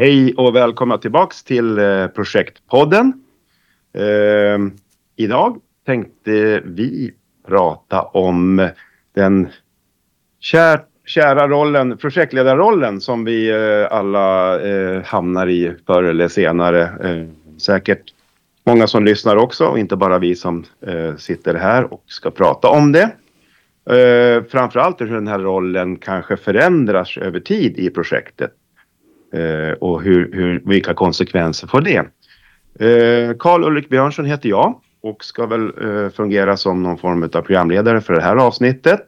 Hej och välkomna tillbaks till eh, Projektpodden. Eh, idag tänkte vi prata om den kär, kära rollen, projektledarrollen som vi eh, alla eh, hamnar i förr eller senare. Eh, säkert många som lyssnar också och inte bara vi som eh, sitter här och ska prata om det. Eh, framförallt hur den här rollen kanske förändras över tid i projektet. Eh, och hur, hur, vilka konsekvenser får det? Karl-Ulrik eh, Björnsson heter jag och ska väl eh, fungera som någon form av programledare för det här avsnittet.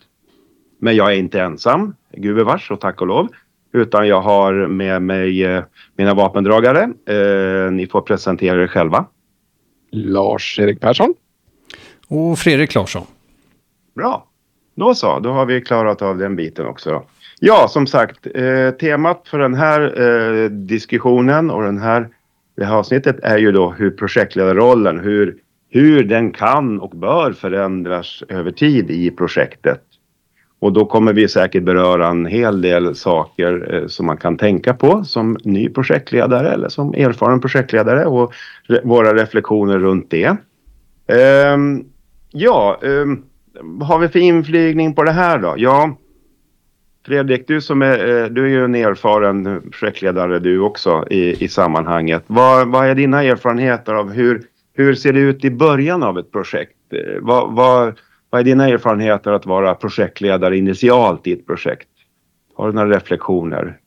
Men jag är inte ensam, gubevars och tack och lov. Utan jag har med mig mina vapendragare. Eh, ni får presentera er själva. Lars-Erik Persson. Och Fredrik Larsson. Bra. Då så, då har vi klarat av den biten också. Ja, som sagt, eh, temat för den här eh, diskussionen och den här, det här avsnittet är ju då hur projektledarrollen, hur, hur den kan och bör förändras över tid i projektet. Och då kommer vi säkert beröra en hel del saker eh, som man kan tänka på som ny projektledare eller som erfaren projektledare och re våra reflektioner runt det. Ehm, ja, ehm, vad har vi för inflygning på det här då? Ja, Fredrik, du som är, eh, du är ju en erfaren projektledare du också i, i sammanhanget. Vad, vad är dina erfarenheter av hur, hur ser det ut i början av ett projekt? Eh, vad, vad, vad är dina erfarenheter att vara projektledare initialt i ett projekt? Har du några reflektioner?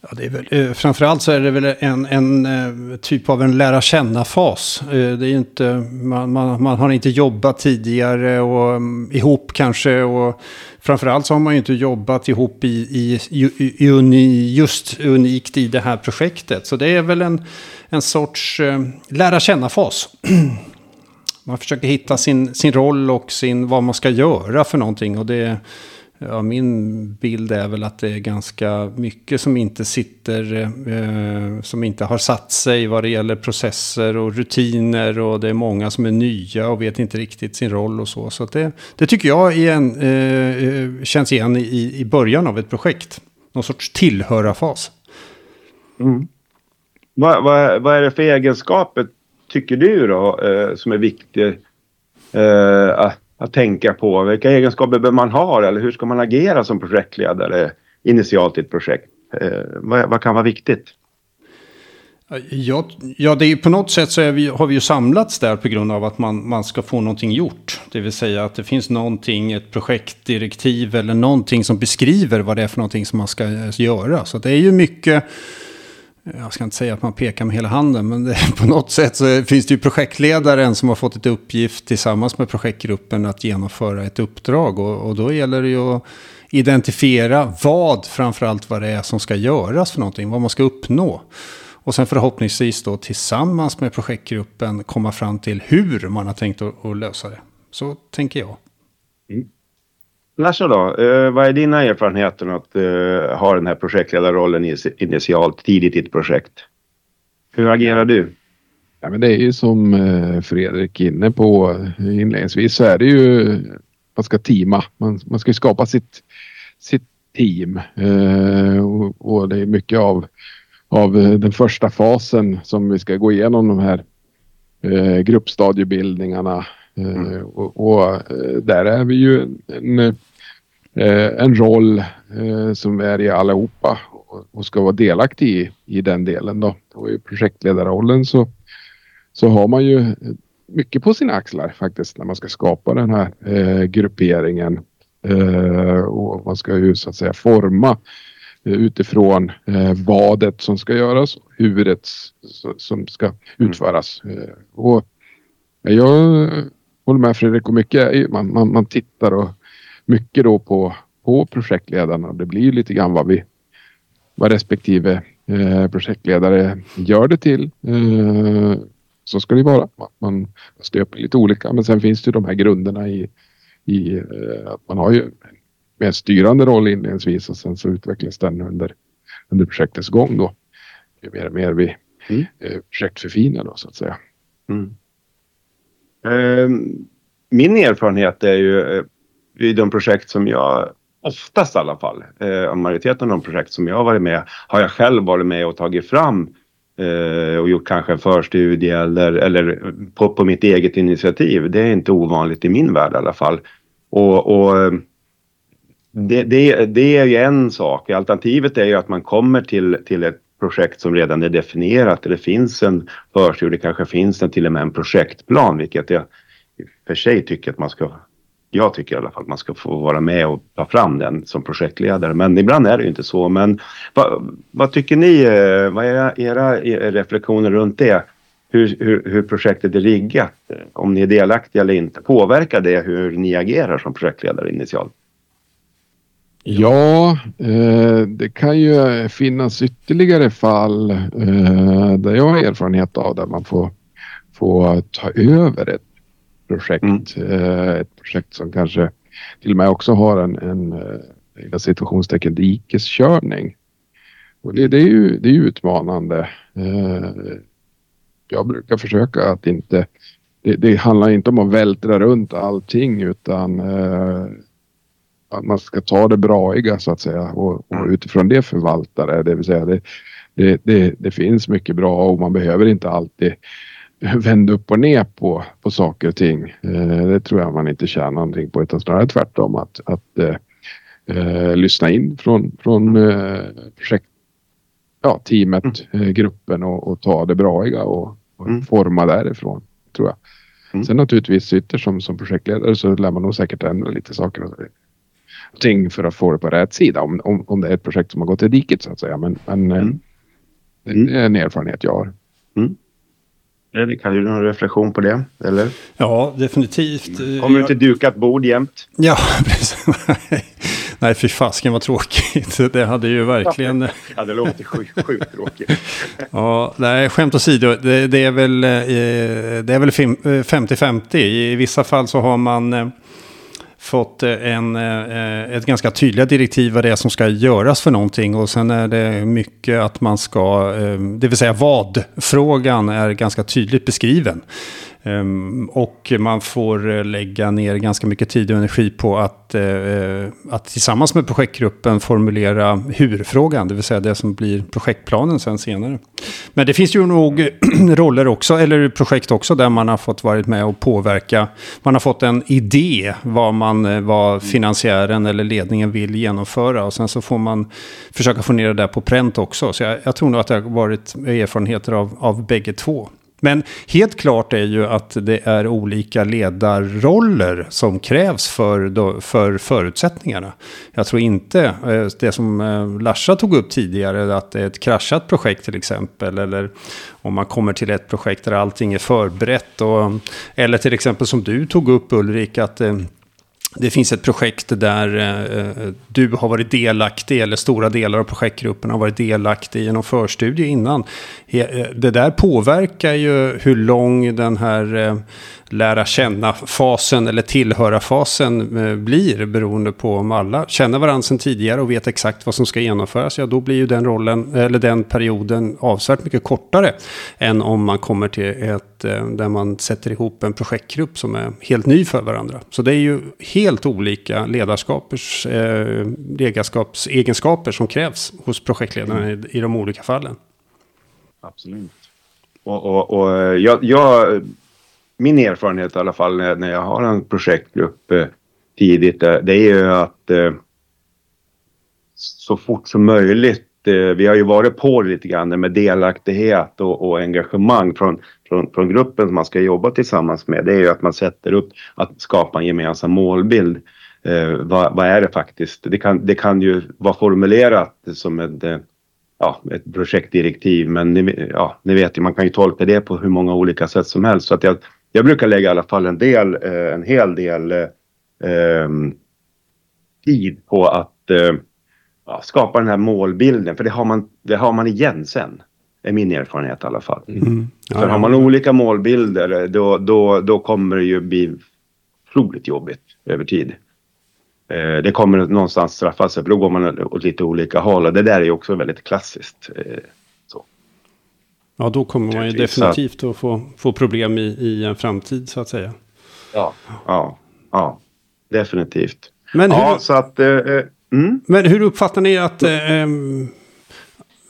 Ja, det är väl, eh, framförallt så är det väl en, en eh, typ av en lära känna-fas. Eh, det är inte, man, man, man, har inte jobbat tidigare och um, ihop kanske. Och framförallt så har man ju inte jobbat ihop i, i, i, i uni, just unikt i det här projektet. Så det är väl en, en sorts eh, lära känna-fas. man försöker hitta sin, sin roll och sin, vad man ska göra för någonting. Och det Ja, min bild är väl att det är ganska mycket som inte sitter, eh, som inte har satt sig vad det gäller processer och rutiner. Och det är många som är nya och vet inte riktigt sin roll och så. Så det, det tycker jag igen, eh, eh, känns igen i, i början av ett projekt. Någon sorts tillhörarfas. Mm. Vad, vad, vad är det för egenskaper, tycker du då, eh, som är viktiga? Eh, att tänka på? Vilka egenskaper bör man ha eller hur ska man agera som projektledare initialt i ett projekt? Eh, vad, vad, kan vara viktigt? Ja, ja, det är på något sätt så vi, har vi ju samlats där på grund av att man, man ska få någonting gjort. Det vill säga att det finns någonting, ett projektdirektiv eller någonting som beskriver vad det är för någonting som man ska eh, göra. Så det är ju mycket jag ska inte säga att man pekar med hela handen, men det, på något sätt så finns det ju projektledaren som har fått ett uppgift tillsammans med projektgruppen att genomföra ett uppdrag. Och, och då gäller det ju att identifiera vad, framförallt vad det är som ska göras för någonting, vad man ska uppnå. Och sen förhoppningsvis då tillsammans med projektgruppen komma fram till hur man har tänkt att, att lösa det. Så tänker jag. Mm. Larsa då, eh, vad är dina erfarenheter att eh, ha den här projektledarrollen initialt, tidigt i ett projekt? Hur agerar du? Ja, men det är ju som eh, Fredrik är inne på inledningsvis så är det ju man ska teama. Man, man ska skapa sitt, sitt team och, och, det är mycket av, av den första fasen som vi ska gå igenom de här gruppstadiebildningarna Mm. Och, och, där är vi ju en, en roll som är i allihopa och ska vara delaktig i, i den delen då. Och i projektledarrollen så, så har man ju mycket på sina axlar faktiskt när man ska skapa den här eh, grupperingen. Eh, och man ska ju så att säga forma eh, utifrån eh, vadet som ska göras, huvudet som ska mm. utföras. Och jag håller med Fredrik och mycket man, man, man tittar och mycket då på, på projektledarna. Det blir lite grann vad vi vad respektive eh, projektledare gör det till. Eh, så ska det vara. Man stöper lite olika men sen finns det de här grunderna i, i eh, att man har ju en styrande roll inledningsvis och sen så utvecklas den under, under projektets gång då. Ju mer och mer vi mm. eh, projektförfinar då så att säga. Mm. Ehm, min erfarenhet är ju eh, i de projekt som jag oftast i alla fall, eh, majoriteten av de projekt som jag har varit med har jag själv varit med och tagit fram eh, och gjort kanske en förstudie eller, eller på, på mitt eget initiativ. Det är inte ovanligt i min värld i alla fall. Och, och det, det, det, är ju en sak. Alternativet är ju att man kommer till, till ett projekt som redan är definierat. Det finns en förstudie, kanske finns det till och med en projektplan, vilket jag för sig tycker att man ska jag tycker i alla fall att man ska få vara med och ta fram den som projektledare. Men ibland är det ju inte så. Men vad, vad tycker ni? Eh, vad är era, eh, reflektioner runt det? Hur, hur, hur, projektet är riggat? Om ni är delaktiga eller inte. Påverkar det hur ni agerar som projektledare initialt? Ja, eh, det kan ju finnas ytterligare fall eh, där jag har erfarenhet av där man får, får ta över ett projekt. Mm. Eh, ett projekt som kanske till och med också har en, en eh, situationstecken dikeskörning. Och det, det, är ju, det är utmanande. Eh, jag brukar försöka att inte... Det, det, handlar inte om att vältra runt allting utan att man ska ta det braiga så att säga och, och utifrån det förvalta det. Det vill säga det, det, det, det, finns mycket bra och man behöver inte alltid vända upp och ner på, på saker och ting. Eh, det tror jag man inte tjänar någonting på utan snarare tvärtom att, att eh, eh lyssna in från, från eh, projekt, ja, teamet, mm. Eh, gruppen och, och, ta det braiga och, och mm. forma därifrån tror jag. Mm. Sen naturligtvis sitter som, som projektledare så lär man nog säkert ändra lite saker och ting för att få det på rätt sida om, om, om det är ett projekt som har gått i diket så att säga. Men, men mm. det är en erfarenhet jag har. Fredrik, hade du någon reflektion på det? Eller? Ja, definitivt. Kommer du till dukat bord jämt? Ja, precis. Nej, fy fasken vad tråkigt. Det hade ju verkligen... ja, det låter sjukt, sjukt tråkigt. ja, nej, skämt åsido. Det, det är väl, eh, det är väl 50-50. I vissa fall så har man eh, fått eh, en, eh, eh, ett ganska tydliga direktiv vad det är som ska göras för någonting. Och sen är det mycket att man ska, det vill säga vad-frågan är ganska tydligt beskriven. Ehm, och man får eh, lägga ner ganska mycket tid och energi på att, eh, eh, att tillsammans med projektgruppen formulera hur-frågan, det vill säga det som blir projektplanen sen senare. Men det finns ju nog roller också, eller projekt också, där man har fått varit med och påverka. Man har fått en idé vad, man, vad finansiären eller ledningen vill genomföra och sen så får man försöka få ner det där på pränt också. Så jag, jag tror nog att det har varit erfarenheter av, av bägge två. Men helt klart är ju att det är olika ledarroller som krävs för, för förutsättningarna. Jag tror inte eh, det som eh, Larsa tog upp tidigare, att det är ett kraschat projekt till exempel. Eller om man kommer till ett projekt där allting är förberett. Och, eller till exempel som du tog upp Ulrik, att eh, det finns ett projekt där eh, eh, du har varit delaktig, eller stora delar av projektgruppen har varit delaktig i någon förstudie innan. Eh, det där påverkar ju hur lång den här eh, lära känna-fasen eller tillhöra-fasen eh, blir beroende på om alla känner varandra sedan tidigare och vet exakt vad som ska genomföras. Ja, då blir ju den rollen eller den perioden avsevärt mycket kortare än om man kommer till ett eh, där man sätter ihop en projektgrupp som är helt ny för varandra. Så det är ju helt olika ledarskapers eh, ledarskapsegenskaper som krävs hos projektledarna i, i de olika fallen. Absolut. Och, och, och eh, jag, jag min erfarenhet i alla fall när, när jag har en projektgrupp eh, tidigt, eh, det, är ju att eh, så fort som möjligt Eh, vi har ju varit på lite grann med delaktighet och, och engagemang från, från, från, gruppen som man ska jobba tillsammans med. Det är ju att man sätter upp att skapa en gemensam målbild. Eh, vad, vad, är det faktiskt? Det kan, det kan ju vara formulerat som ett, eh, ja, ett projektdirektiv men ni, ja, ni vet ju, man kan ju tolka det på hur många olika sätt som helst. Så att jag, jag brukar lägga i alla fall en del, eh, en hel del eh, ehm, tid på att eh, ja, skapa den här målbilden. För det har man, det har man igen sen. Är min erfarenhet i alla fall. Mm. Ja, För har man olika målbilder då, då, då kommer det ju bli otroligt jobbigt över tid. Eh, det kommer någonstans straffa sig för då går man åt lite olika håll och det där är ju också väldigt klassiskt. Eh, Ja, då kommer man ju definitivt att få, få problem i, i en framtid så att säga. Ja, ja, ja definitivt. Men hur... Ja, så att... Eh, eh, Mm. Men hur uppfattar ni att, eh, ehm,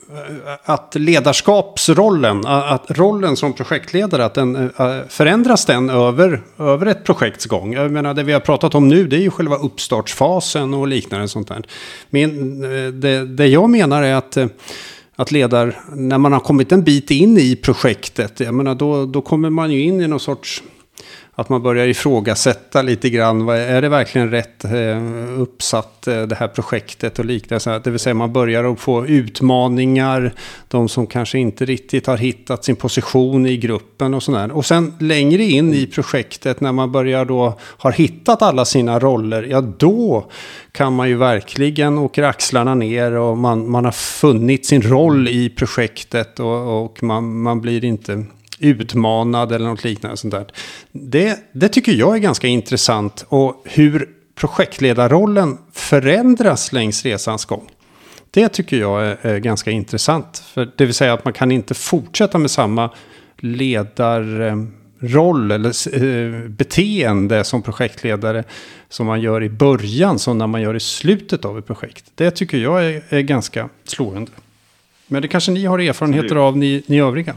eh att ledarskapsrollen, att rollen som projektledare, att den, eh, förändras den över, över ett projekts gång? Jag menar, det vi har pratat om nu, det är ju själva uppstartsfasen och liknande sånt där. Men eh, det, det jag menar är att att ledar, när man har kommit en bit in i projektet, jag menar, då, då kommer man ju in i någon sorts att man börjar ifrågasätta lite grann. Vad, är det verkligen rätt eh, uppsatt eh, det här projektet och liknande? Det vill säga man börjar att få utmaningar. De som kanske inte riktigt har hittat sin position i gruppen och sådär. Och sen längre in i projektet när man börjar då har hittat alla sina roller. Ja då kan man ju verkligen åka axlarna ner och man, man har funnit sin roll i projektet. Och, och man, man blir inte utmanad eller något liknande. Sånt där. Det, det tycker jag är ganska intressant. Och hur projektledarrollen förändras längs resans gång. Det tycker jag är, är, ganska intressant. För det vill säga att man kan inte fortsätta med samma ledarroll eller eh, beteende som projektledare som man gör i början som när man gör i slutet av ett projekt. Det tycker jag är, är ganska slående. Men det kanske ni har erfarenheter av, ni, ni övriga?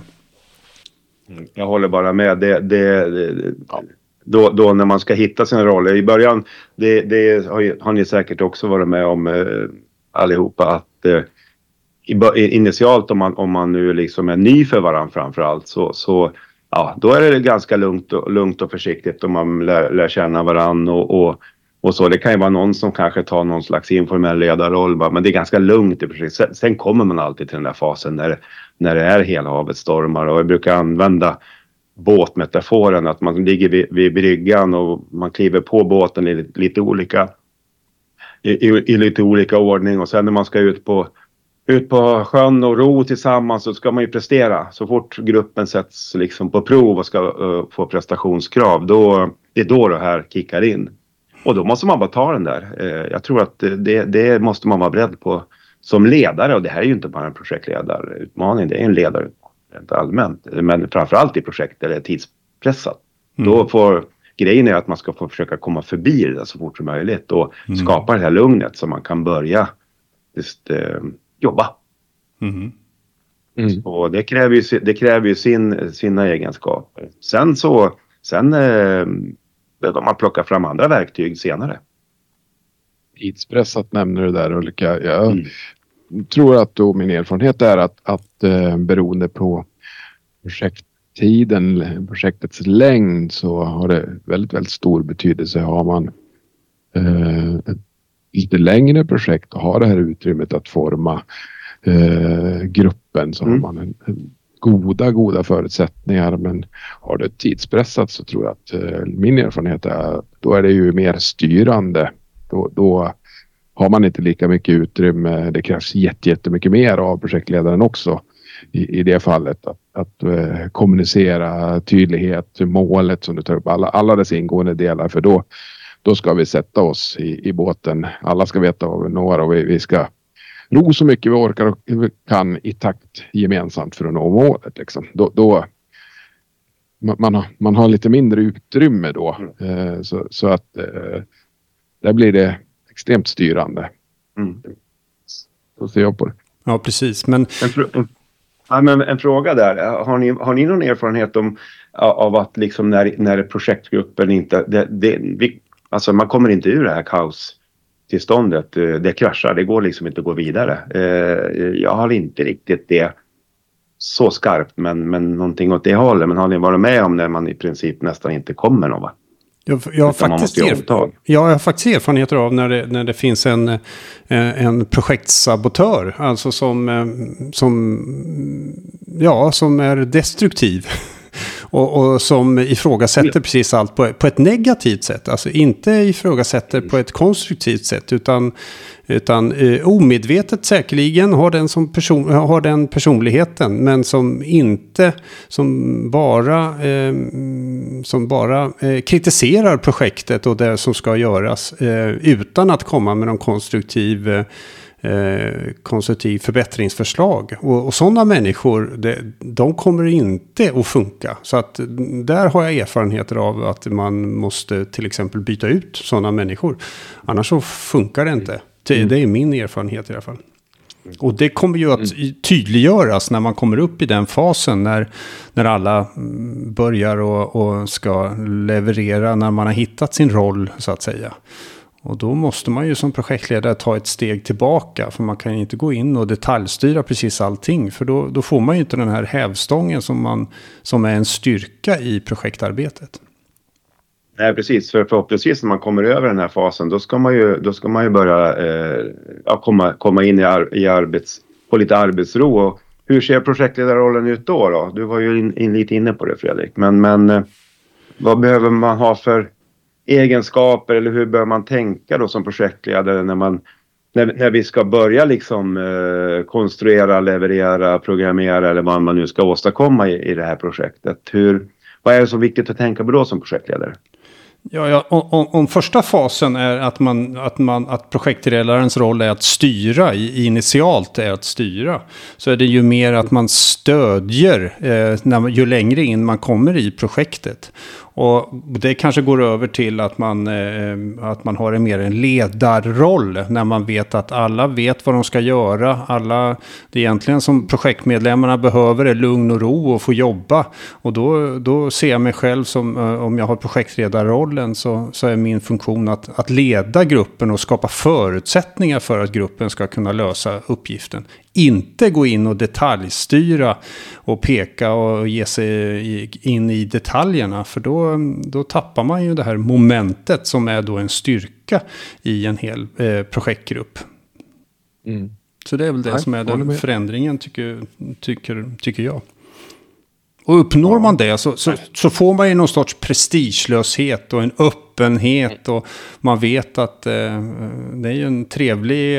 Jag håller bara med. Det, det, det då, då, när man ska hitta sina roller. I början, det, det har, ni säkert också varit med om eh, allihopa, att eh, initialt om man, om man nu liksom är ny för varandra framförallt så, så ja, då är det ganska lugnt och, lugnt och försiktigt och man lär, lär känna varandra och, och, och, så. Det kan ju vara någon som kanske tar någon slags informell ledarroll, men det är ganska lugnt i. Sen, sen kommer man alltid till den där fasen när, när det är hela havet stormar och jag brukar använda båtmetaforen att man ligger vid, vid bryggan och man kliver på båten i lite olika i, i, i, lite olika ordning och sen när man ska ut på ut på sjön och ro tillsammans så ska man ju prestera. Så fort gruppen sätts liksom på prov och ska uh, få prestationskrav då det är då det här kickar in. Och då måste man bara ta den där. Uh, jag tror att det, det måste man vara beredd på som ledare och det här är ju inte bara en projektledarutmaning, det är en ledarutmaning rent allmänt. Men framförallt i projekt där det är tidspressat. Mm. Då får grejen är att man ska få försöka komma förbi det så fort som möjligt och mm. skapa det här lugnet så man kan börja just eh, jobba. Mm. Mm. Och det kräver ju, det kräver ju sin, sina egenskaper. Sen så, sen eh, behöver man plocka fram andra verktyg senare tidspressat nämner du där Ulrika. Jag mm. tror att då min erfarenhet är att, att eh, beroende på projekttiden, projektets längd så har det väldigt, väldigt stor betydelse. Har man eh, ett lite längre projekt och har det här utrymmet att forma eh, gruppen så mm. har man en, en goda, goda förutsättningar. Men har det tidspressat så tror jag att eh, min erfarenhet är då är det ju mer styrande då, då har man inte lika mycket utrymme. Det krävs jättemycket mer av projektledaren också i, i det fallet. Att, att uh, kommunicera tydlighet, målet som du tar upp, alla, alla dess ingående delar. För då, då ska vi sätta oss i, i båten. Alla ska veta vad vi når och vi, vi ska ro så mycket vi orkar och kan i takt gemensamt för att nå målet. Liksom. Då, då man, har, man har lite mindre utrymme då. Uh, så, så att uh, där blir det extremt styrande. Mm. Så ser jag på det. Ja, precis. Men... En, en, ja, men en fråga där. Har ni, har ni någon erfarenhet om, av att liksom när, när projektgruppen inte... Det, det, vi, alltså man kommer inte ur det här kaostillståndet. Eh, det kraschar. Det går liksom inte att gå vidare. Eh, jag har inte riktigt det så skarpt men, men någonting åt det hållet. Men har ni varit med om när man i princip nästan inte kommer någon vart? Jag, jag, har faktiskt erf- jag har faktiskt erfarenheter av när det, när det finns en, eh, en projektsabotör. Alltså som, eh, som, ja, som är destruktiv. Och, och, som ifrågasätter precis allt på, på ett negativt sätt. Alltså inte ifrågasätter på ett konstruktivt sätt. Utan utan eh, omedvetet säkerligen har den, som person, har den personligheten. Men som inte, som bara, eh, som bara eh, kritiserar projektet och det som ska göras. Eh, utan att komma med någon konstruktiv eh, eh, konstruktiv förbättringsförslag. Och, och sådana människor, det, de kommer inte att funka. Så att där har jag erfarenheter av att man måste till exempel byta ut sådana människor. Annars så funkar det inte. Det, mm. det är min erfarenhet i alla fall. Och det kommer ju att mm. tydliggöras när man kommer upp i den fasen. När, när alla mm, börjar och, och ska leverera, när man har hittat sin roll så att säga. Och då måste man ju som projektledare ta ett steg tillbaka. För man kan ju inte gå in och detaljstyra precis allting. För då, då får man ju inte den här hävstången som, man, som är en styrka i projektarbetet. Nej, precis. För förhoppningsvis när man kommer över den här fasen då ska man ju, då ska man ju börja eh, komma, komma in i, ar, i arbets, På lite arbetsro. Och hur ser projektledarrollen ut då? då? Du var ju in, in, lite inne på det Fredrik. Men, men eh, vad behöver man ha för egenskaper eller hur bör man tänka då som projektledare när man när, när vi ska börja liksom eh, konstruera, leverera, programmera eller vad man nu ska åstadkomma i, i det här projektet. Hur, vad är det så viktigt att tänka på då som projektledare? Ja, ja om, om, första fasen är att, man, att, man, att projektledarens roll är att styra, initialt är att styra, så är det ju mer att man stödjer eh, när, ju längre in man kommer i projektet. Och det kanske går över till att man, eh, att man har en mer en ledarroll. När man vet att alla vet vad de ska göra. Alla, det egentligen som projektmedlemmarna behöver är lugn och ro och få jobba. Och då, då ser jag mig själv som, eh, om jag har projektledarroll, projektledarrollen, så, så är min funktion att, att leda gruppen och skapa förutsättningar för att gruppen ska kunna lösa uppgiften inte gå in och detaljstyra och peka och ge sig in i detaljerna. För då, då tappar man ju det här momentet som är då en styrka i en hel eh, projektgrupp. Mm. Så det är väl det Nej, som är den förändringen tycker, tycker, tycker jag. Och uppnår man det så, så, så, får man ju någon sorts prestigelöshet och en öppenhet. Och man vet att eh, det är ju en trevlig,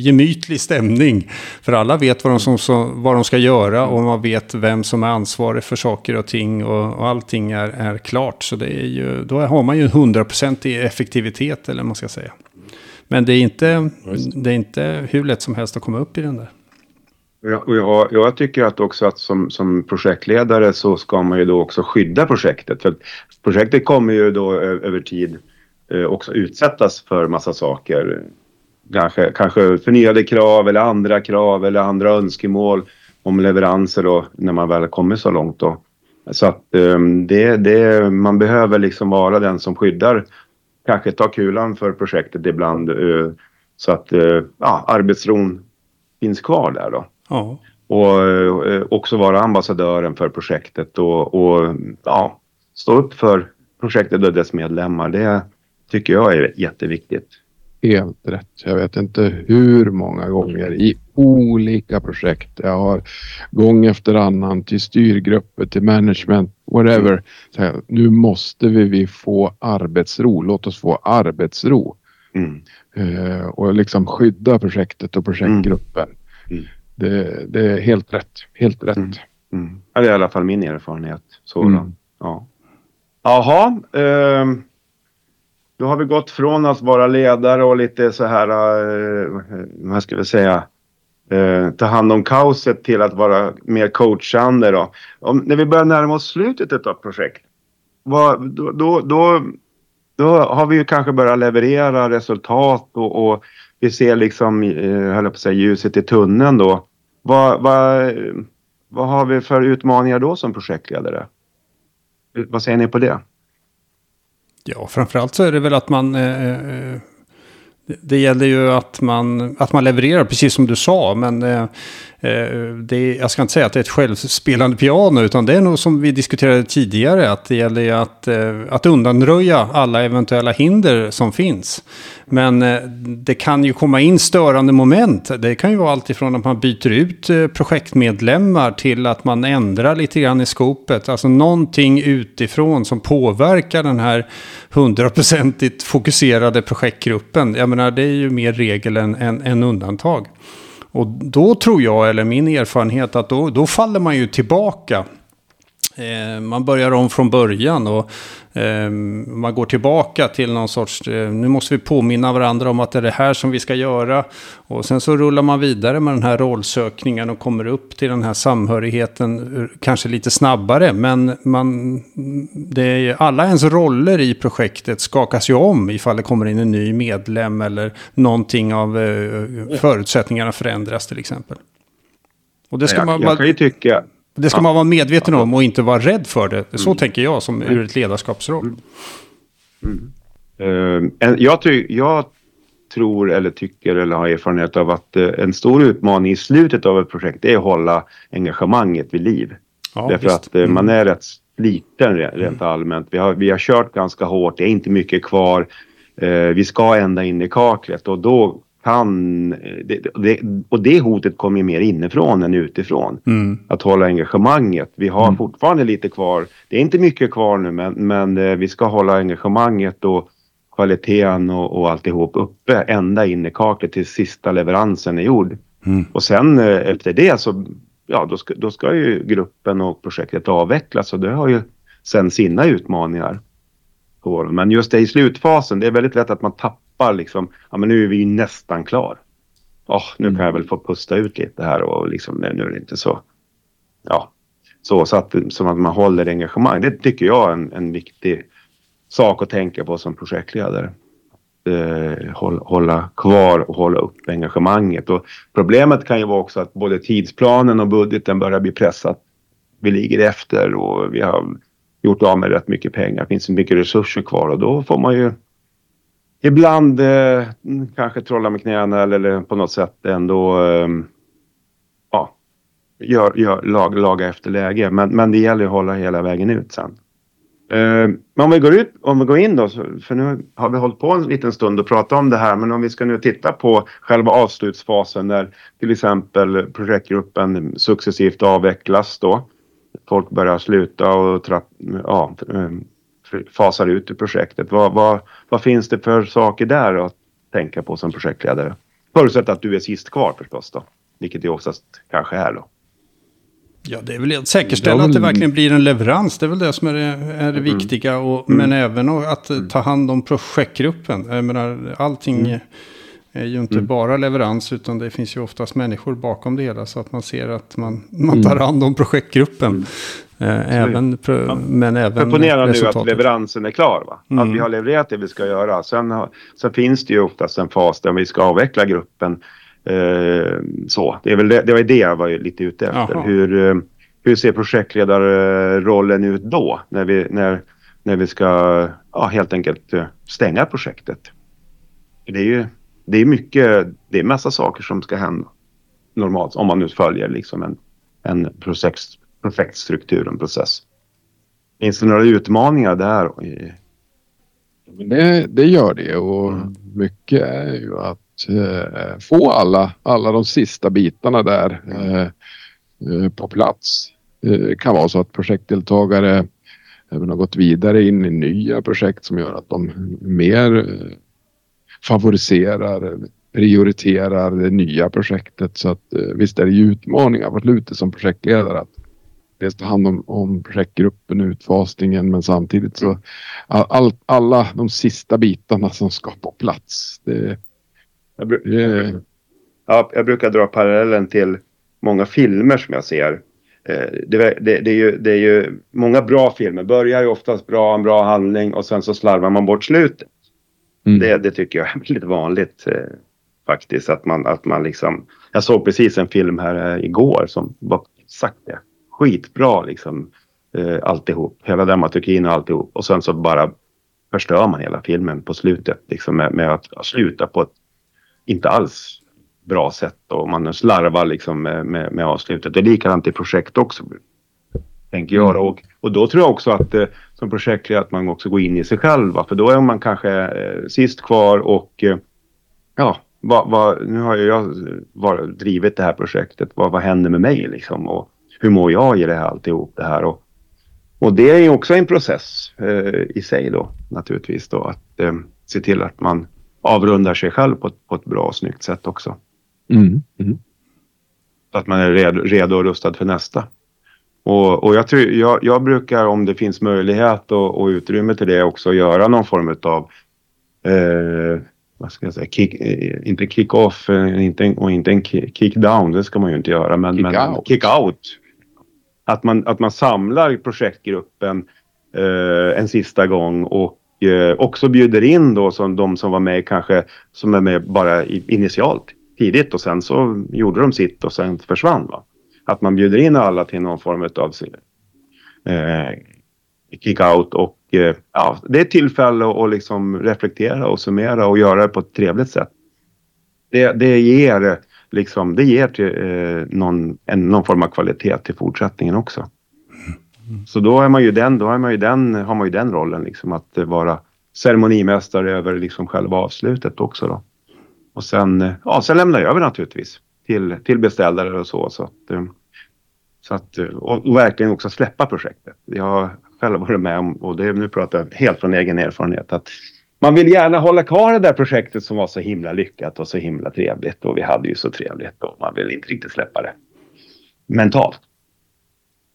gemytlig stämning. För alla vet vad de, som, så, vad de ska göra och man vet vem som är ansvarig för saker och ting. Och, och allting är, är klart. Så det är ju, då har man ju en hundraprocentig effektivitet eller vad man ska säga. Men det är, inte, det är inte hur lätt som helst att komma upp i den där. Och jag, jag, tycker att också att som, som projektledare så ska man ju då också skydda projektet. För projektet kommer ju då över tid också utsättas för massa saker. Kanske, kanske förnyade krav eller andra krav eller andra önskemål om leveranser då när man väl kommer så långt då. Så att ehm, det, det, man behöver liksom vara den som skyddar, kanske ta kulan för projektet ibland. Så att ja, arbetsron finns kvar där då. Ja. Och eh, också vara ambassadören för projektet och, och ja, stå upp för projektet och dess medlemmar. Det tycker jag är jätteviktigt. Helt rätt. Jag vet inte hur många gånger i olika projekt jag har gång efter annan till styrgrupper, till management, whatever. Så här, nu måste vi, vi få arbetsro. Låt oss få arbetsro. Mm. Uh, och liksom skydda projektet och projektgruppen. Mm. Det, det, är helt rätt. Helt rätt. Mm. Mm. det är i alla fall min erfarenhet. Så mm. ja. Jaha. Eh, då har vi gått från att vara ledare och lite så här, eh, vad ska vi säga, eh, ta hand om kaoset till att vara mer coachande då. Om, när vi börjar närma oss slutet av projekt, vad, då, då, då, då, har vi ju kanske börjat leverera resultat och, och vi ser liksom, eh, höll på att säga, ljuset i tunneln då. Vad, vad, vad har vi för utmaningar då som projektledare? Vad säger ni på det? Ja, framförallt så är det väl att man... Eh, eh det gäller ju att man, att man levererar, precis som du sa. Men eh, Eh, jag ska inte säga att det är ett självspelande piano, utan det är nog som vi diskuterade tidigare, att det gäller att, eh, att undanröja alla eventuella hinder som finns. Men eh, det kan ju komma in störande moment. Det kan ju vara allt ifrån att man byter ut eh, projektmedlemmar till att man ändrar lite grann i skopet. Alltså någonting utifrån som påverkar den här hundraprocentigt fokuserade projektgruppen. Jag menar, det är ju mer regel än, än, än undantag. Och då tror jag, eller min erfarenhet, att då, då faller man ju tillbaka man börjar om från början och eh, man går tillbaka till någon sorts, eh, nu måste vi påminna varandra om att det är det här som vi ska göra. Och sen så rullar man vidare med den här rollsökningen och kommer upp till den här samhörigheten kanske lite snabbare. Men man, det är, alla ens roller i projektet skakas ju om ifall det kommer in en ny medlem eller någonting av förutsättningarna förändras till exempel. Och det ska jag, man, jag kan ju tycka det ska man vara medveten om och inte vara rädd för det. Så mm. tänker jag som ur ett ledarskapsroll. Mm. Uh, jag, jag, tror eller tycker eller har erfarenhet av att uh, en stor utmaning i slutet av ett projekt är att hålla engagemanget vid liv. Ja, Därför visst. att uh, man mm. är rätt sliten rent allmänt. Vi har, vi har kört ganska hårt, det är inte mycket kvar. vi ska ända in i kaklet och då kan... Det, det, och det hotet kommer ju mer inifrån än utifrån. Mm. Att hålla engagemanget. Vi har mm. fortfarande lite kvar. Det är inte mycket kvar nu men, men eh, vi ska hålla engagemanget och kvaliteten och, och alltihop uppe ända in i kaklet till sista leveransen är gjord. Mm. Och sen eh, efter det så ja, då ska, då ska ju gruppen och projektet avvecklas och det har ju sen sina utmaningar. Men just det i slutfasen, det är väldigt lätt att man tappar tappar liksom, ja men nu är vi nästan klar. Oh, nu kan jag väl få pusta ut lite här och liksom, nu är det inte så. Ja, så, så att, som att man håller engagemang. Det tycker jag är en, en viktig sak att tänka på som projektledare. Eh, hålla kvar och hålla upp engagemanget. Och problemet kan ju vara också att både tidsplanen och budgeten börjar bli pressat. Vi ligger efter och vi har gjort av med rätt mycket pengar. Det finns mycket resurser kvar och då får man ju ibland eh, kanske trolla med knäna eller, eller, på något sätt ändå eh, ja, gör, gör, lag, laga efter läge. Men, men det gäller att hålla hela vägen ut sen. Eh, men om vi går ut, om vi går in då, för nu har vi hållit på en liten stund och pratat om det här, men om vi ska nu titta på själva avslutsfasen när till exempel projektgruppen successivt avvecklas då. Folk börjar sluta och trapp, ja, ehm, fasar ut ur projektet. Vad, vad, vad finns det för saker där att tänka på som projektledare? Förutsatt att du är sist kvar förstås då, vilket det oftast kanske är då. Ja, det är väl att säkerställa att det verkligen blir en leverans. Det är väl det som är det, är det mm. viktiga. Och, mm. Men även att mm. ta hand om projektgruppen. Jag menar, allting mm. Är ju inte mm. bara leverans, utan det finns ju oftast människor bakom det hela. Så att man ser att man, man tar hand om projektgruppen. Eh, även, ja. Men även Ponera nu att leveransen är klar. Va? Mm. Att vi har levererat det vi ska göra. Sen, har, sen finns det ju oftast en fas där vi ska avveckla gruppen. Eh, så, det, är väl det, det var det jag var lite ute efter. Hur, eh, hur ser projektledarrollen ut då? När vi, när, när vi ska ja, helt enkelt eh, stänga projektet. Det är ju det är mycket, det är massa saker som ska hända normalt om man nu följer liksom en, en process, perfekt struktur och process. Finns det några utmaningar där? Det, det gör det och mm. mycket är ju att eh, få alla, alla de sista bitarna där eh, eh på plats. Det kan vara så att projektdeltagare även har gått vidare in i nya projekt som gör att de mer eh, favoriserar, prioriterar det nya projektet. Så att eh, visst är det ju utmaningar på slutet som projektledare att dels ta hand om, om projektgruppen, utfasningen men samtidigt så all, alla de sista bitarna som ska på plats. Det, jag, bru det, ja, jag brukar dra parallellen till många filmer som jag ser. Eh, det, det, det, är ju, det är ju många bra filmer, börjar ju oftast bra, en bra handling och sen så slarvar man bort slutet. Mm. Det, det tycker jag är väldigt vanligt eh, faktiskt. Att man, att man liksom, jag såg precis en film här eh, igår som var exakt det skitbra liksom. Eh, alltihop, hela dramaturgin och alltihop. Och sen så bara förstör man hela filmen på slutet liksom med, med att sluta på ett inte alls bra sätt och man slarvar liksom med, med, med avslutet. Det är likadant i projekt också. Tänker jag mm. och, och då tror jag också att eh, som projektledare att man också går in i sig själv. Va? För då är man kanske eh, sist kvar och eh, ja, vad, vad, nu har jag var, drivit det här projektet. Vad, vad händer med mig liksom? Och, hur mår jag i det här alltihop det här och, och det är ju också en process eh, i sig då naturligtvis då att eh, se till att man avrundar sig själv på ett, på ett bra och snyggt sätt också. Mm. Mm. Så att man är redo, redo och rustad för nästa. Och, och jag, tror, jag, jag, brukar om det finns möjlighet och, och utrymme till det också göra någon form av eh, vad ska jag säga, kick, eh, inte kick-off eh, inte, och inte en kick-down, det ska man ju inte göra, men kick-out. Kick att, man, att man samlar projektgruppen eh, en sista gång och eh, också bjuder in då som de som var med kanske, som är med bara initialt, tidigt och sen så gjorde de sitt och sen försvann. Va? Att man bjuder in alla till någon form av eh, kick-out och eh, ja, det är ett tillfälle att liksom reflektera och summera och göra det på ett trevligt sätt. Det, det ger liksom, det ger till, eh, någon, en, någon form av kvalitet till fortsättningen också. Mm. Så då är man ju den, då är man ju den, har man ju den rollen liksom att vara ceremonimästare över liksom själva avslutet också då. Och sen, ja, sen lämnar jag över naturligtvis till, till beställare och så. Så att, eh, så att, eh, och, och verkligen också släppa projektet. Jag har själv varit med om, och det, nu pratar jag helt från egen erfarenhet, att man vill gärna hålla kvar det där projektet som var så himla lyckat och så himla trevligt och vi hade ju så trevligt och man vill inte riktigt släppa det mentalt.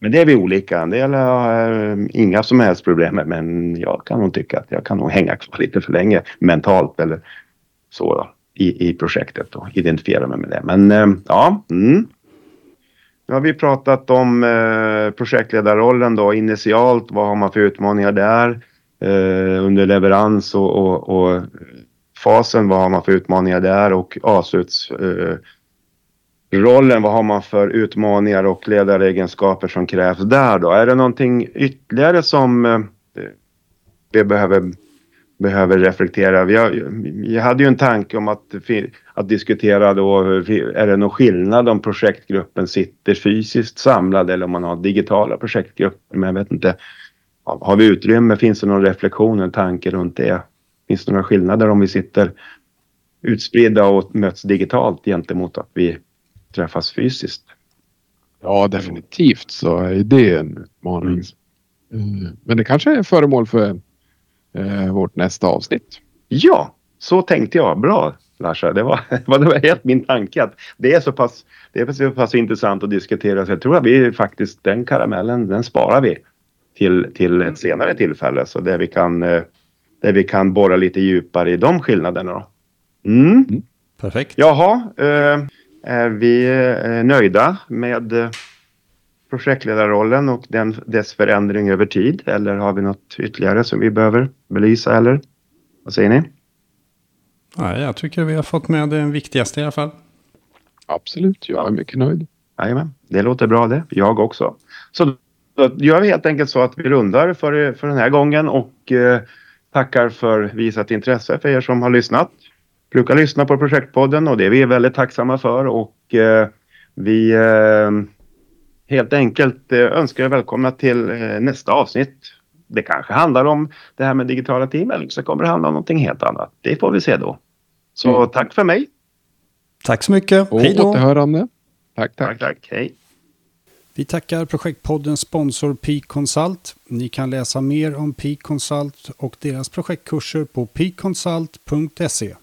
Men det är vi olika. En del har äh, eh, inga som helst problem med men jag kan nog tycka att jag kan nog hänga kvar lite för länge mentalt eller så då, i, i projektet och identifiera mig med det. Men äh, ja, mm. Nu har vi pratat om eh, projektledarrollen då initialt. Vad har man för utmaningar där eh, under leverans och, och, och, fasen? Vad har man för utmaningar där och avsluts eh, rollen. Vad har man för utmaningar och ledaregenskaper som krävs där då? Är det någonting ytterligare som eh, vi behöver behöver reflektera. Jag, jag hade ju en tanke om att, att diskutera då, är det någon skillnad om projektgruppen sitter fysiskt samlad eller om man har digitala projektgrupper. Men jag vet inte, har vi utrymme? Finns det någon reflektion, en tanke runt det? Finns det några skillnader om vi sitter utspridda och möts digitalt gentemot att vi träffas fysiskt? Ja, definitivt så är det en utmaning. Mm. Men det kanske är föremål för eh, vårt nästa avsnitt. Ja, så tänkte jag. Bra Larsa, det var, det var helt min tanke att det är så pass, det är så pass intressant att diskutera så jag tror att vi faktiskt den karamellen den sparar vi till, till ett senare tillfälle så där vi kan, eh, där vi kan borra lite djupare i de skillnaderna. Då. Mm. Mm. Perfekt. Jaha, eh, är vi eh, nöjda med projektledarrollen och den, dess förändring över tid? Eller har vi något ytterligare som vi behöver belysa eller? Vad säger ni? Ja, jag tycker vi har fått med det viktigaste i alla fall. Absolut, jag är mycket nöjd. Jajamän, det låter bra det. Jag också. Så då gör vi helt enkelt så att vi rundar för, för den här gången och eh, tackar för visat intresse för er som har lyssnat. Brukar lyssna på Projektpodden och det är vi väldigt tacksamma för och eh, vi eh, helt enkelt eh, önskar er välkomna till eh, nästa avsnitt. Det kanske handlar om det här med digitala team eller så kommer det handla om någonting helt annat. Det får vi se då. Så mm. tack för mig. Tack så mycket. Och Hej då. återhörande. Tack, tack. tack, tack. Hej. Vi tackar projektpoddens sponsor Peak Consult. Ni kan läsa mer om Peak Consult och deras projektkurser på peakconsult.se.